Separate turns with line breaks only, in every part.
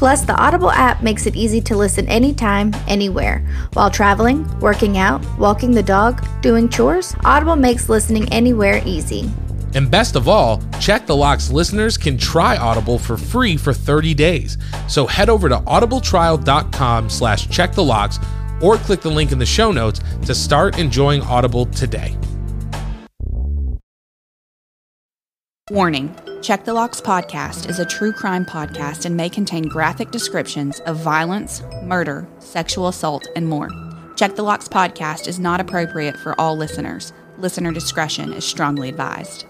Plus, the Audible app makes it easy to listen anytime, anywhere. While traveling, working out, walking the dog, doing chores, Audible makes listening anywhere easy.
And best of all, Check the Locks listeners can try Audible for free for 30 days. So head over to audibletrial.com slash check the locks or click the link in the show notes to start enjoying Audible today.
Warning Check the Locks podcast is a true crime podcast and may contain graphic descriptions of violence, murder, sexual assault, and more. Check the Locks podcast is not appropriate for all listeners. Listener discretion is strongly advised.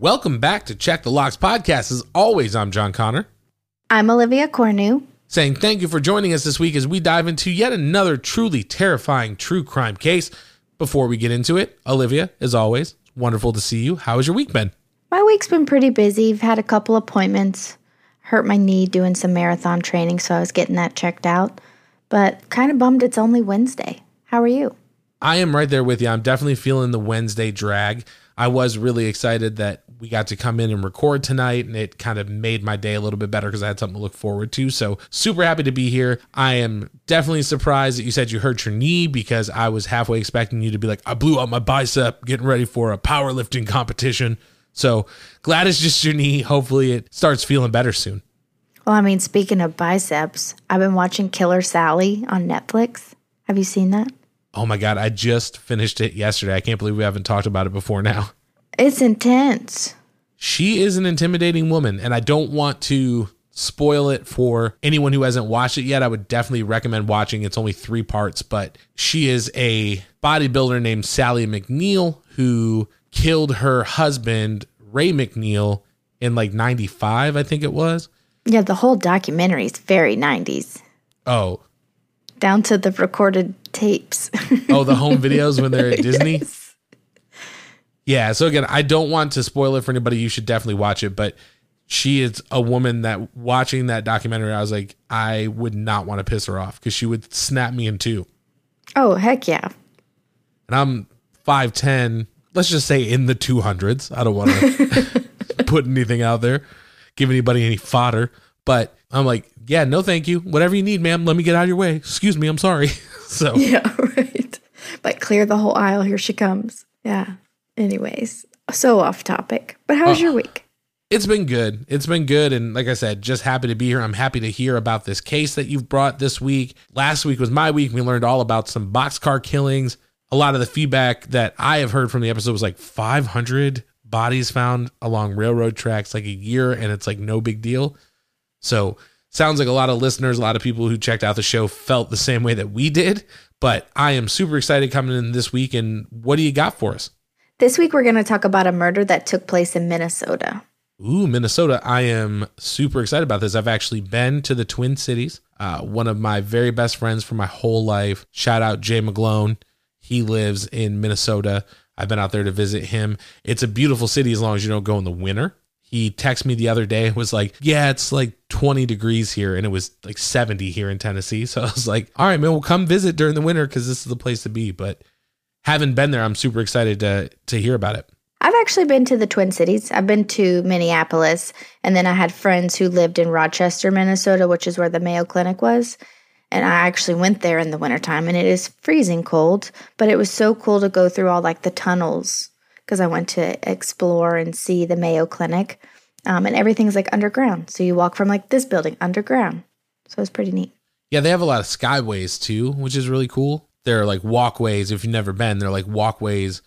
Welcome back to Check the Locks podcast. As always, I'm John Conner.
I'm Olivia Cornu.
Saying thank you for joining us this week as we dive into yet another truly terrifying true crime case. Before we get into it, Olivia, as always, wonderful to see you. How has your week been?
My week's been pretty busy. I've had a couple appointments. Hurt my knee doing some marathon training, so I was getting that checked out. But kind of bummed it's only Wednesday. How are you?
I am right there with you. I'm definitely feeling the Wednesday drag. I was really excited that we got to come in and record tonight, and it kind of made my day a little bit better because I had something to look forward to. So, super happy to be here. I am definitely surprised that you said you hurt your knee because I was halfway expecting you to be like, I blew out my bicep getting ready for a powerlifting competition. So, glad it's just your knee. Hopefully, it starts feeling better soon.
Well, I mean, speaking of biceps, I've been watching Killer Sally on Netflix. Have you seen that?
Oh my God, I just finished it yesterday. I can't believe we haven't talked about it before now.
It's intense.
She is an intimidating woman, and I don't want to spoil it for anyone who hasn't watched it yet. I would definitely recommend watching. It's only three parts, but she is a bodybuilder named Sally McNeil who killed her husband, Ray McNeil, in like 95, I think it was.
Yeah, the whole documentary is very 90s,
Oh,
down to the recorded tapes.
oh, the home videos when they're at Disney. Yeah. So again, I don't want to spoil it for anybody. You should definitely watch it. But she is a woman that watching that documentary, I was like, I would not want to piss her off because she would snap me in two.
oh, heck yeah.
And I'm five ten. Let's just say in the two hundreds. I don't want to put anything out there, give anybody any fodder. But I'm like, yeah, no, thank you. Whatever you need, ma'am. Let me get out of your way. Excuse me. I'm sorry. so
Yeah, right. But clear the whole aisle. Here she comes. Yeah. Anyways, so off topic. But how's your uh-huh. week?
It's been good. It's been good. And like I said, just happy to be here. I'm happy to hear about this case that you've brought this week. Last week was my week. We learned all about some boxcar killings. A lot of the feedback that I have heard from the episode was like 500 bodies found along railroad tracks, like a year, and it's like no big deal. So sounds like a lot of listeners, a lot of people who checked out the show felt the same way that we did. But I am super excited coming in this week. And what do you got for us?
This week, we're going to talk about a murder that took place in Minnesota.
Ooh, Minnesota. I am super excited about this. I've actually been to the Twin Cities. Uh, one of my very best friends for my whole life. Shout out Jay McGlone. He lives in Minnesota. I've been out there to visit him. It's a beautiful city as long as you don't go in the winter. He texted me the other day and was like, Yeah, it's like 20 degrees here. And it was like 70 here in Tennessee. So I was like, All right, man, we'll come visit during the winter because this is the place to be. But having been there, I'm super excited to to hear about it.
I've actually been to the Twin Cities. I've been to Minneapolis, and then I had friends who lived in Rochester, Minnesota, which is where the Mayo Clinic was. And I actually went there in the wintertime, and it is freezing cold, but it was so cool to go through all like the tunnels because I went to explore and see the Mayo Clinic. Um, and everything's like underground. So you walk from like this building underground. So it's pretty neat.
Yeah, they have a lot of skyways too, which is really cool. They're like walkways. If you've never been, they're like walkways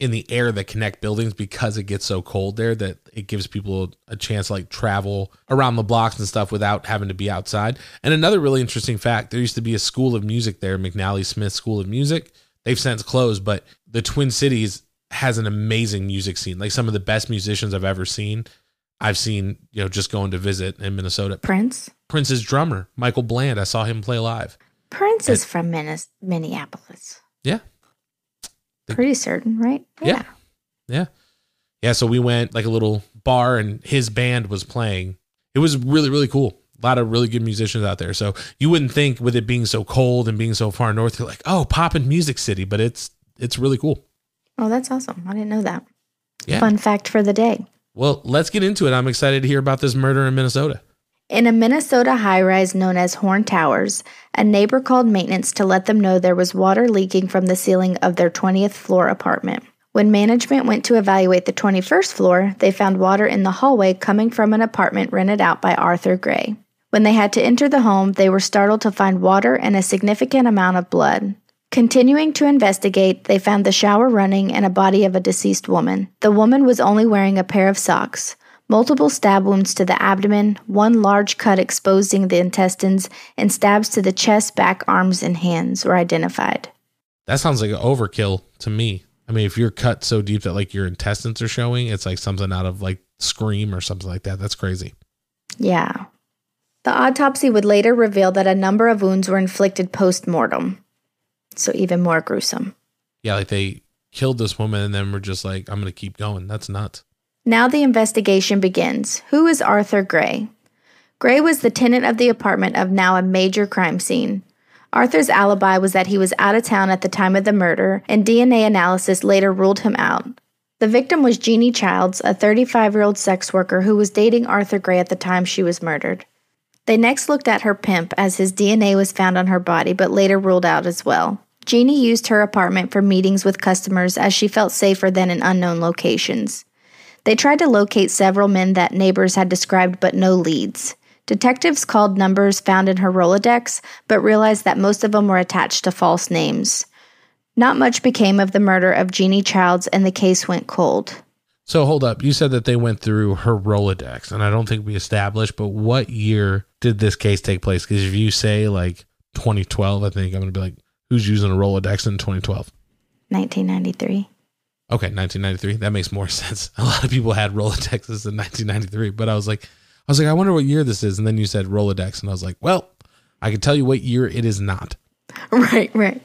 in the air that connect buildings because it gets so cold there that it gives people a chance to like travel around the blocks and stuff without having to be outside. And another really interesting fact there used to be a school of music there, McNally Smith School of Music. They've since closed, but the Twin Cities has an amazing music scene. Like some of the best musicians I've ever seen. I've seen, you know, just going to visit in Minnesota.
Prince?
Prince's drummer, Michael Bland. I saw him play live.
Prince is from Minnes- Minneapolis.
Yeah.
Pretty certain, right?
Yeah. Yeah. Yeah. So we went like a little bar and his band was playing. It was really, really cool. A lot of really good musicians out there. So you wouldn't think with it being so cold and being so far north, you're like, oh, poppin' music city, but it's it's really cool.
Oh, that's awesome. I didn't know that.
Yeah.
Fun fact for the day.
Well, let's get into it. I'm excited to hear about this murder in Minnesota.
In a Minnesota high rise known as Horn Towers, a neighbor called maintenance to let them know there was water leaking from the ceiling of their 20th floor apartment. When management went to evaluate the 21st floor, they found water in the hallway coming from an apartment rented out by Arthur Gray. When they had to enter the home, they were startled to find water and a significant amount of blood. Continuing to investigate, they found the shower running and a body of a deceased woman. The woman was only wearing a pair of socks. Multiple stab wounds to the abdomen, one large cut exposing the intestines, and stabs to the chest, back, arms, and hands were identified.
That sounds like an overkill to me. I mean, if you're cut so deep that like your intestines are showing, it's like something out of like Scream or something like that. That's crazy.
Yeah. The autopsy would later reveal that a number of wounds were inflicted post mortem. So even more gruesome.
Yeah, like they killed this woman and then we're just like, I'm going to keep going. That's nuts.
Now the investigation begins. Who is Arthur Gray? Gray was the tenant of the apartment of now a major crime scene. Arthur's alibi was that he was out of town at the time of the murder, and DNA analysis later ruled him out. The victim was Jeannie Childs, a 35 year old sex worker who was dating Arthur Gray at the time she was murdered. They next looked at her pimp as his DNA was found on her body, but later ruled out as well. Jeannie used her apartment for meetings with customers as she felt safer than in unknown locations. They tried to locate several men that neighbors had described, but no leads. Detectives called numbers found in her Rolodex, but realized that most of them were attached to false names. Not much became of the murder of Jeannie Childs, and the case went cold.
So hold up. You said that they went through her Rolodex, and I don't think we established, but what year did this case take place? Because if you say like 2012, I think I'm going to be like, who's using a Rolodex in 2012?
1993.
Okay, 1993. That makes more sense. A lot of people had Rolodexes in 1993, but I was like, I was like, I wonder what year this is. And then you said Rolodex, and I was like, well, I can tell you what year it is not.
Right, right.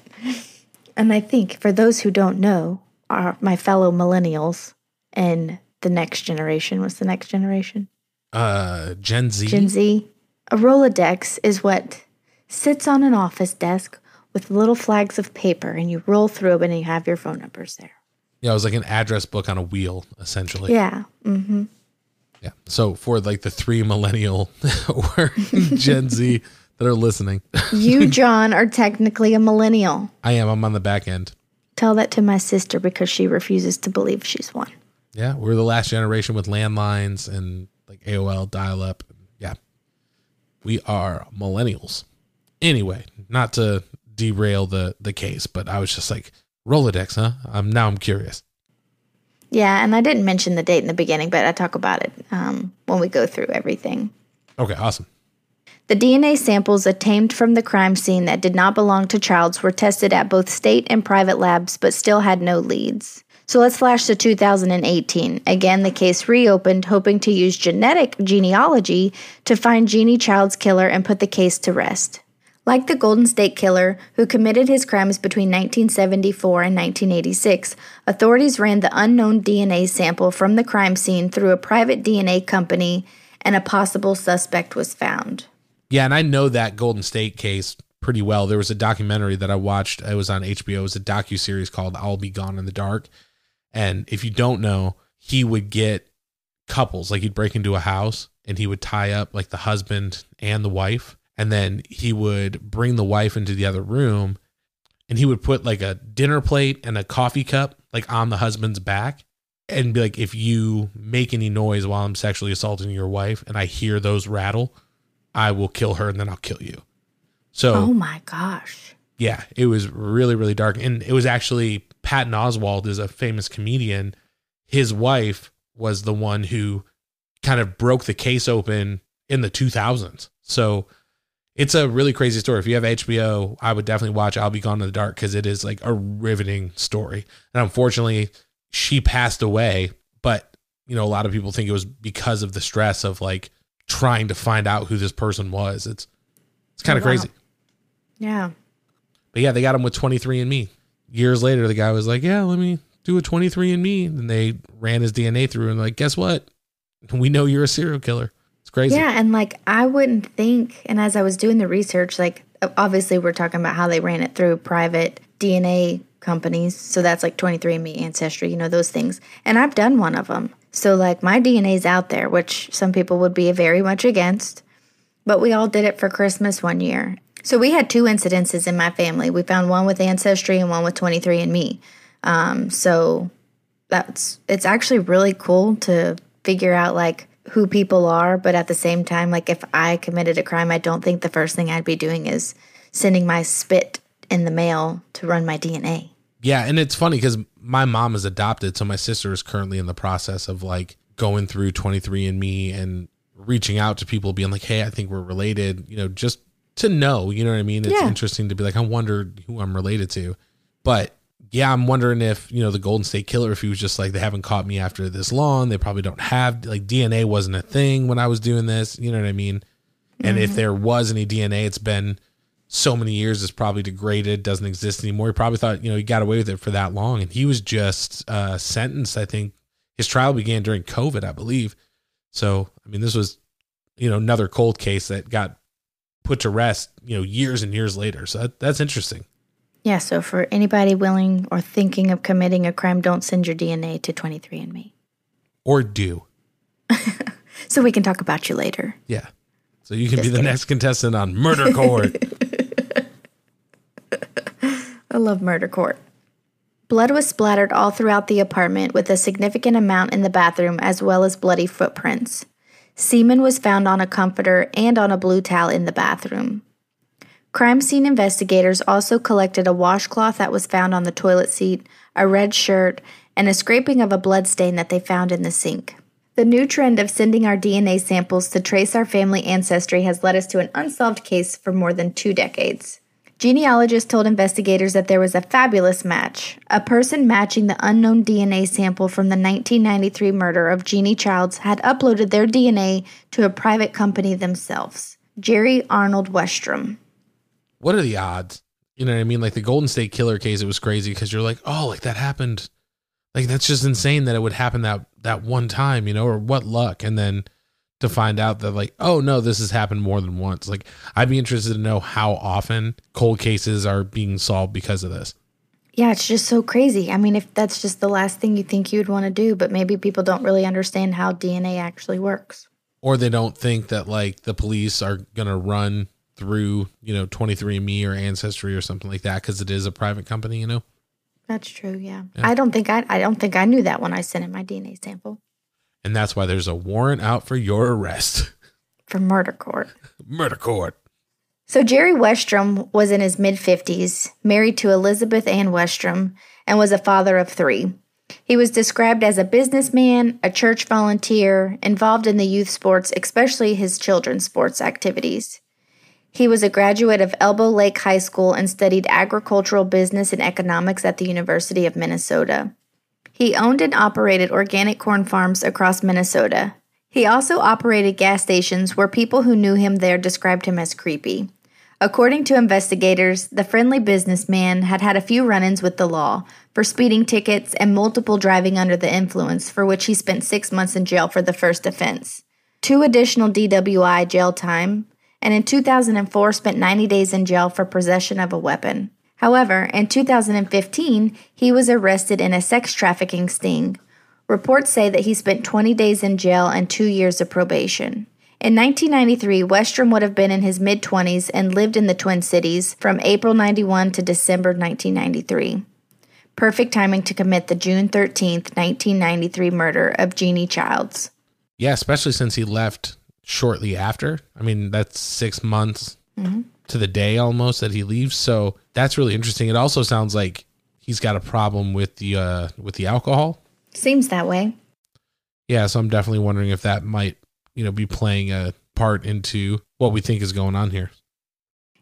And I think for those who don't know, are my fellow millennials and the next generation. What's the next generation?
Uh, Gen Z.
Gen Z. A Rolodex is what sits on an office desk with little flags of paper, and you roll through them and you have your phone numbers there.
Yeah, it was like an address book on a wheel, essentially.
Yeah. Mm-hmm.
Yeah. So for like the three millennial or Gen Z that are listening,
You, John, are technically a millennial.
I am. I'm on the back end.
Tell that to my sister because she refuses to believe she's one.
Yeah, we're the last generation with landlines and like AOL dial up. Yeah. We are millennials. Anyway, not to derail the the case, but I was just like, Rolodex, huh? I'm now I'm curious.
Yeah, and I didn't mention the date in the beginning, but I talk about it um, when we go through everything.
Okay, awesome.
The DNA samples obtained from the crime scene that did not belong to Childs were tested at both state and private labs, but still had no leads. So let's flash to 2018. Again, the case reopened, hoping to use genetic genealogy to find Jeannie Child's killer and put the case to rest. Like the Golden State Killer, who committed his crimes between 1974 and 1986, authorities ran the unknown DNA sample from the crime scene through a private DNA company, and a possible suspect was found.
Yeah, and I know that Golden State case pretty well. There was a documentary that I watched. It was on HBO. It was a docu series called "I'll Be Gone in the Dark." And if you don't know, he would get couples like he'd break into a house and he would tie up like the husband and the wife, and then he would bring the wife into the other room, and he would put like a dinner plate and a coffee cup like on the husband's back. And be like, if you make any noise while I'm sexually assaulting your wife and I hear those rattle, I will kill her and then I'll kill you. So,
oh my gosh.
Yeah, it was really, really dark. And it was actually Patton Oswalt is a famous comedian. His wife was the one who kind of broke the case open in the 2000s. So it's a really crazy story. If you have HBO, I would definitely watch I'll Be Gone in the Dark because it is like a riveting story. And unfortunately, she passed away, but you know, a lot of people think it was because of the stress of like trying to find out who this person was. It's it's kind of oh, wow. crazy.
Yeah.
But yeah, they got him with 23andMe. Years later, the guy was like, "Yeah, let me do a 23andMe." And they ran his DNA through, and like, guess what? We know you're a serial killer. It's crazy.
Yeah, and like I wouldn't think. And as I was doing the research, like obviously we're talking about how they ran it through private DNA companies. So that's like 23andMe, Ancestry, you know, those things. And I've done one of them. So like my DNA's out there, which some people would be very much against. But we all did it for Christmas one year. So we had two incidences in my family. We found one with Ancestry and one with 23andMe. Um, so that's it's actually really cool to figure out like who people are, but at the same time, like if I committed a crime, I don't think the first thing I'd be doing is sending my spit in the mail to run my DNA.
Yeah, and it's funny because my mom is adopted, so my sister is currently in the process of like going through 23andMe and reaching out to people, being like, "Hey, I think we're related," you know, just to know. You know what I mean? It's yeah. interesting to be like, I wonder who I'm related to, but yeah, I'm wondering if you know the Golden State Killer, if he was just like they haven't caught me after this long, they probably don't have like DNA wasn't a thing when I was doing this. You know what I mean? And mm-hmm. if there was any DNA, it's been so many years it's probably degraded, doesn't exist anymore. He probably thought, you know, he got away with it for that long. And he was just uh, sentenced, I think his trial began during COVID, I believe. So, I mean, this was, you know, another cold case that got put to rest, you know, years and years later. So that, that's interesting.
Yeah. So for anybody willing or thinking of committing a crime, don't send your DNA to 23andMe.
Or do.
so we can talk about you later.
Yeah. So you can Just be the kidding. next contestant on Murder Court.
I love Murder Court. Blood was splattered all throughout the apartment with a significant amount in the bathroom as well as bloody footprints. Semen was found on a comforter and on a blue towel in the bathroom. Crime scene investigators also collected a washcloth that was found on the toilet seat, a red shirt, and a scraping of a blood stain that they found in the sink. The new trend of sending our DNA samples to trace our family ancestry has led us to an unsolved case for more than two decades. Genealogists told investigators that there was a fabulous match a person matching the unknown DNA sample from the 1993 murder of Jeannie Childs had uploaded their DNA to a private company themselves. Jerry Arnold Westrom.
What are the odds? You know what I mean? Like the Golden State Killer case, it was crazy because you're like, oh, like that happened. Like that's just insane that it would happen that that one time, you know, or what luck. And then to find out that like oh no this has happened more than once like i'd be interested to know how often cold cases are being solved because of this
yeah it's just so crazy i mean if that's just the last thing you think you'd want to do but maybe people don't really understand how dna actually works
or they don't think that like the police are gonna run through you know 23andme or ancestry or something like that because it is a private company you know
that's true yeah. yeah. i don't think i i don't think i knew that when i sent in my dna sample
and that's why there's a warrant out for your arrest.
For murder court.
murder court.
So Jerry Westrom was in his mid 50s, married to Elizabeth Ann Westrom, and was a father of three. He was described as a businessman, a church volunteer, involved in the youth sports, especially his children's sports activities. He was a graduate of Elbow Lake High School and studied agricultural business and economics at the University of Minnesota. He owned and operated organic corn farms across Minnesota. He also operated gas stations where people who knew him there described him as creepy. According to investigators, the friendly businessman had had a few run ins with the law for speeding tickets and multiple driving under the influence, for which he spent six months in jail for the first offense, two additional DWI jail time, and in 2004 spent 90 days in jail for possession of a weapon. However, in 2015, he was arrested in a sex trafficking sting. Reports say that he spent 20 days in jail and two years of probation. In 1993, Westrom would have been in his mid 20s and lived in the Twin Cities from April 91 to December 1993. Perfect timing to commit the June 13th, 1993 murder of Jeannie Childs.
Yeah, especially since he left shortly after. I mean, that's six months mm-hmm. to the day almost that he leaves. So that's really interesting. It also sounds like he's got a problem with the uh, with the alcohol.
Seems that way.
Yeah, so I'm definitely wondering if that might you know, be playing a part into what we think is going on here.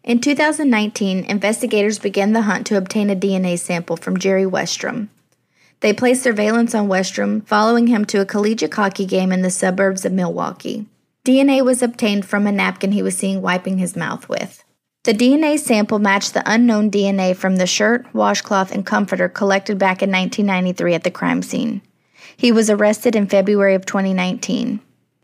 In 2019, investigators began the hunt to obtain a DNA sample from Jerry Westrom. They placed surveillance on Westrom, following him to a collegiate hockey game in the suburbs of Milwaukee. DNA was obtained from a napkin he was seen wiping his mouth with. The DNA sample matched the unknown DNA from the shirt, washcloth, and comforter collected back in 1993 at the crime scene. He was arrested in February of 2019.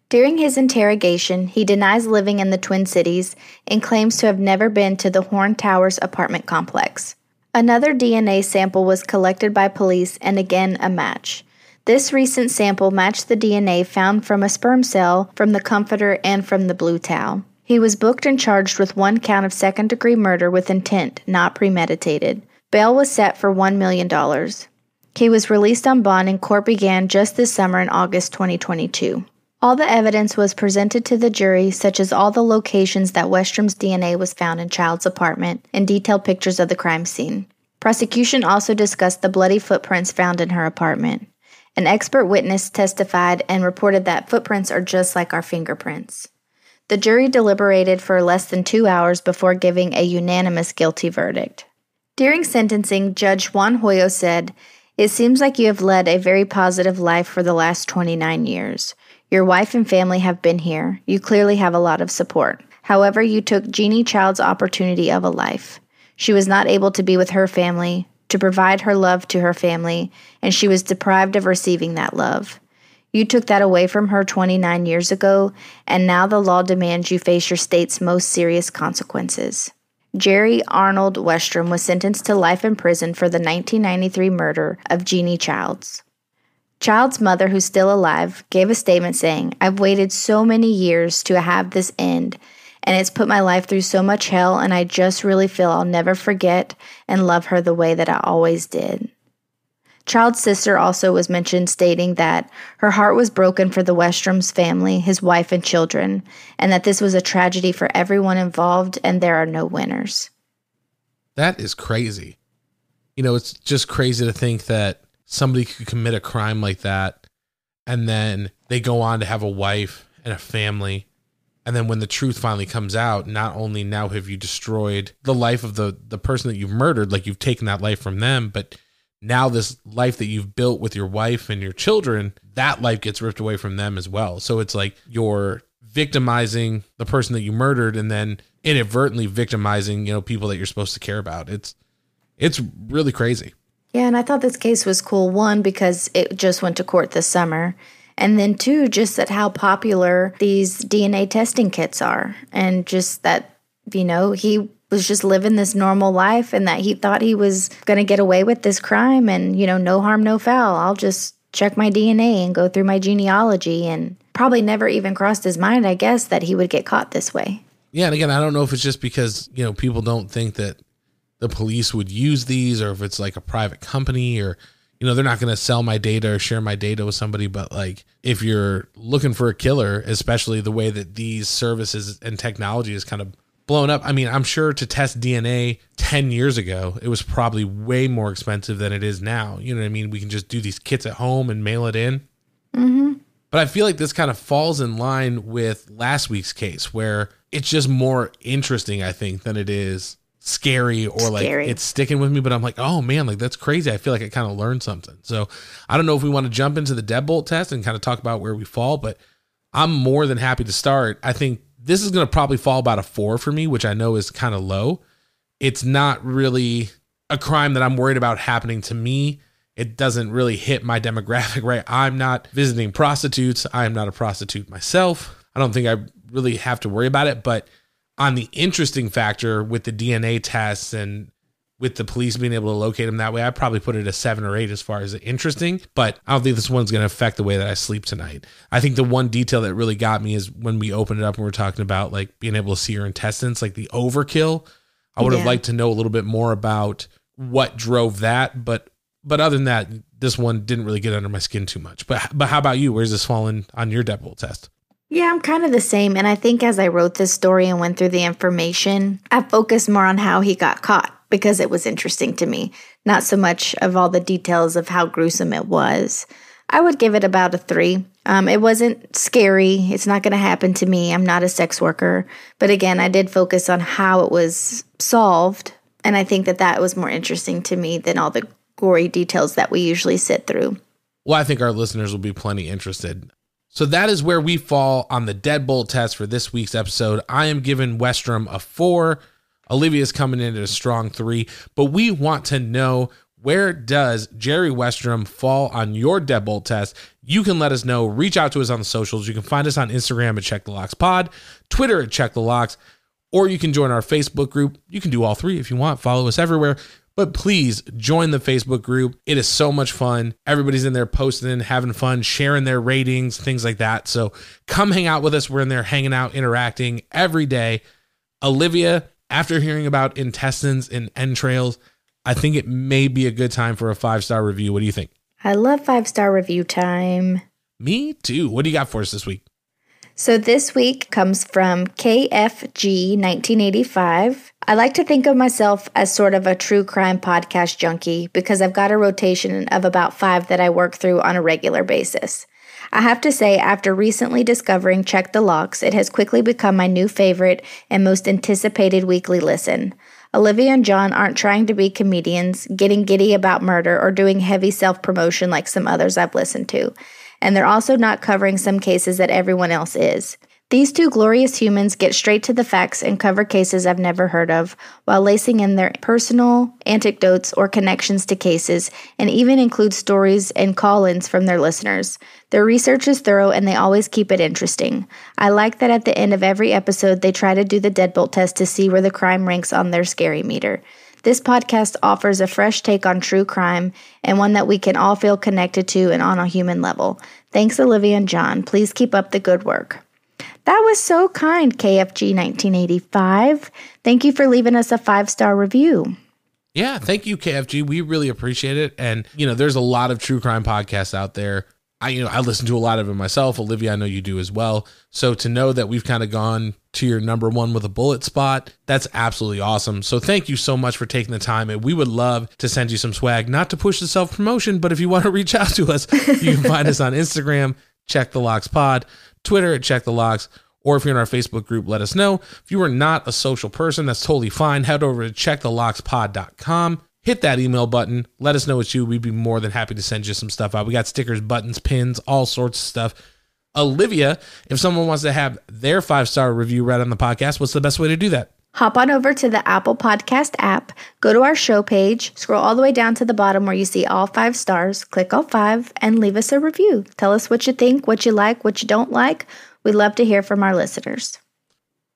During his interrogation, he denies living in the Twin Cities and claims to have never been to the Horn Towers apartment complex. Another DNA sample was collected by police and again a match. This recent sample matched the DNA found from a sperm cell from the comforter and from the blue towel. He was booked and charged with one count of second degree murder with intent, not premeditated. Bail was set for $1 million. He was released on bond and court began just this summer in August 2022. All the evidence was presented to the jury, such as all the locations that Westrom's DNA was found in Child's apartment and detailed pictures of the crime scene. Prosecution also discussed the bloody footprints found in her apartment. An expert witness testified and reported that footprints are just like our fingerprints. The jury deliberated for less than two hours before giving a unanimous guilty verdict. During sentencing, Judge Juan Hoyo said, It seems like you have led a very positive life for the last 29 years. Your wife and family have been here. You clearly have a lot of support. However, you took Jeannie Child's opportunity of a life. She was not able to be with her family, to provide her love to her family, and she was deprived of receiving that love. You took that away from her 29 years ago, and now the law demands you face your state's most serious consequences. Jerry Arnold Westrom was sentenced to life in prison for the 1993 murder of Jeannie Childs. Child's mother, who's still alive, gave a statement saying, I've waited so many years to have this end, and it's put my life through so much hell, and I just really feel I'll never forget and love her the way that I always did. Child's sister also was mentioned, stating that her heart was broken for the Westrom's family, his wife, and children, and that this was a tragedy for everyone involved, and there are no winners.
That is crazy. You know, it's just crazy to think that somebody could commit a crime like that and then they go on to have a wife and a family and then when the truth finally comes out not only now have you destroyed the life of the the person that you've murdered like you've taken that life from them but now this life that you've built with your wife and your children that life gets ripped away from them as well so it's like you're victimizing the person that you murdered and then inadvertently victimizing you know people that you're supposed to care about it's it's really crazy
yeah, and I thought this case was cool. One, because it just went to court this summer. And then two, just at how popular these DNA testing kits are. And just that, you know, he was just living this normal life and that he thought he was going to get away with this crime and, you know, no harm, no foul. I'll just check my DNA and go through my genealogy. And probably never even crossed his mind, I guess, that he would get caught this way.
Yeah. And again, I don't know if it's just because, you know, people don't think that the police would use these or if it's like a private company or you know they're not going to sell my data or share my data with somebody but like if you're looking for a killer especially the way that these services and technology is kind of blown up i mean i'm sure to test dna 10 years ago it was probably way more expensive than it is now. You know what i mean? We can just do these kits at home and mail it in. Mm-hmm. but i feel like this kind of falls in line with last week's case where it's just more interesting i think than it is scary or like
Scary.
it's sticking with me, but I'm like, oh man, like that's crazy. I feel like I kind of learned something. So I don't know if we want to jump into the deadbolt test and kind of talk about where we fall, but I'm more than happy to start. I think this is going to probably fall about a four for me, which I know is kind of low. It's not really a crime that I'm worried about happening to me. It doesn't really hit my demographic, right? I'm not visiting prostitutes. I am not a prostitute myself. I don't think I really have to worry about it. But on the interesting factor with the DNA tests and with the police being able to locate him that way, I probably put it a seven or eight as far as interesting. But I don't think this one's going to affect the way that I sleep tonight. I think the one detail that really got me is when we opened it up and we're talking about like being able to see her intestines, like the overkill. I would have liked to know a little bit more about what drove that, but but other than that, this one didn't really get under my skin too much. But but how about you? Where's this falling on your deadbolt test?
Yeah, I'm kind of the same. And I think as I wrote this story and went through the information, I focused more on how he got caught because it was interesting to me, not so much of all the details of how gruesome it was. I would give it about a three. Um, it wasn't scary. It's not going to happen to me. I'm not a sex worker. But again, I did focus on how it was solved. And I think that that was more interesting to me than all the gory details that we usually sit through.
Well, I think our listeners will be plenty interested. So that is where we fall on the deadbolt test for this week's episode. I am giving Westrom a four. Olivia's coming in at a strong three, but we want to know where does Jerry Westrom fall on your deadbolt test? You can let us know. Reach out to us on the socials. You can find us on Instagram at Check the Locks Pod, Twitter at Check the Locks, or you can join our Facebook group. You can do all three if you want. Follow us everywhere. But please join the Facebook group. It is so much fun. Everybody's in there posting, having fun, sharing their ratings, things like that. So come hang out with us. We're in there hanging out, interacting every day. Olivia, after hearing about intestines and entrails, I think it may be a good time for a five star review. What do you think?
I love five star review time.
Me too. What do you got for us this week?
So this week comes from KFG 1985. I like to think of myself as sort of a true crime podcast junkie because I've got a rotation of about five that I work through on a regular basis. I have to say, after recently discovering Check the Locks, it has quickly become my new favorite and most anticipated weekly listen. Olivia and John aren't trying to be comedians, getting giddy about murder, or doing heavy self promotion like some others I've listened to. And they're also not covering some cases that everyone else is. These two glorious humans get straight to the facts and cover cases I've never heard of, while lacing in their personal anecdotes or connections to cases, and even include stories and call ins from their listeners. Their research is thorough and they always keep it interesting. I like that at the end of every episode, they try to do the deadbolt test to see where the crime ranks on their scary meter. This podcast offers a fresh take on true crime and one that we can all feel connected to and on a human level. Thanks, Olivia and John. Please keep up the good work. That was so kind, KFG 1985. Thank you for leaving us a five star review.
Yeah, thank you, KFG. We really appreciate it. And you know, there's a lot of true crime podcasts out there. I you know I listen to a lot of them myself. Olivia, I know you do as well. So to know that we've kind of gone to your number one with a bullet spot, that's absolutely awesome. So thank you so much for taking the time. And we would love to send you some swag, not to push the self promotion, but if you want to reach out to us, you can find us on Instagram, check the locks pod, Twitter at check the locks, or if you're in our Facebook group, let us know. If you are not a social person, that's totally fine. Head over to checkthelockspod.com. Hit that email button. Let us know it's you. We'd be more than happy to send you some stuff out. We got stickers, buttons, pins, all sorts of stuff. Olivia, if someone wants to have their five star review read on the podcast, what's the best way to do that?
Hop on over to the Apple Podcast app, go to our show page, scroll all the way down to the bottom where you see all five stars, click all five, and leave us a review. Tell us what you think, what you like, what you don't like. We'd love to hear from our listeners.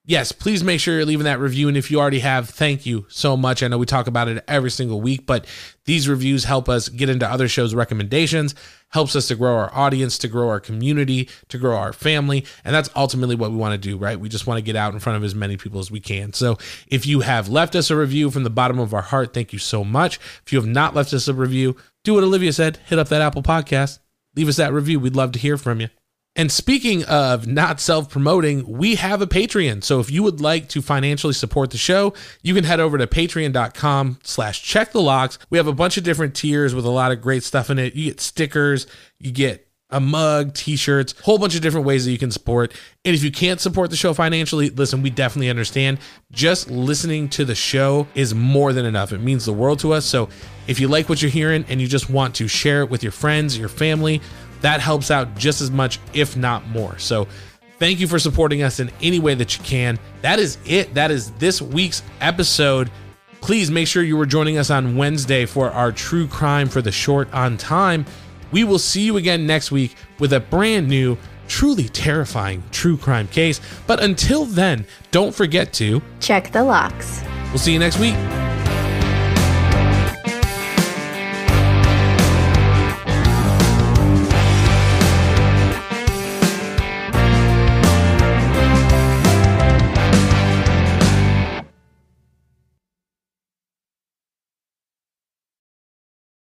Yes, please make sure you're leaving that review. And if you already have, thank you so much. I know we talk about it every single week, but these reviews help us get into other shows' recommendations, helps us to grow our audience, to grow our community, to grow our family. And that's ultimately what we want to do, right? We just want to get out in front of as many people as we can. So if you have left us a review from the bottom of our heart, thank you so much. If you have not left us a review, do what Olivia said hit up that Apple podcast, leave us that review. We'd love to hear from you. And speaking of not self promoting, we have a Patreon. So if you would like to financially support the show, you can head over to patreon.com slash check the locks. We have a bunch of different tiers with a lot of great stuff in it. You get stickers, you get a mug, t-shirts, whole bunch of different ways that you can support. And if you can't support the show financially, listen, we definitely understand. Just listening to the show is more than enough. It means the world to us. So if you like what you're hearing and you just want to share it with your friends, your family, that helps out just as much, if not more. So thank you for supporting us in any way that you can. That is it. That is this week's episode. Please make sure you are joining us on Wednesday for our true crime for the short on time. We will see you again next week with a brand new, truly terrifying true crime case. But until then, don't forget to
Check the locks.
We'll see you next week.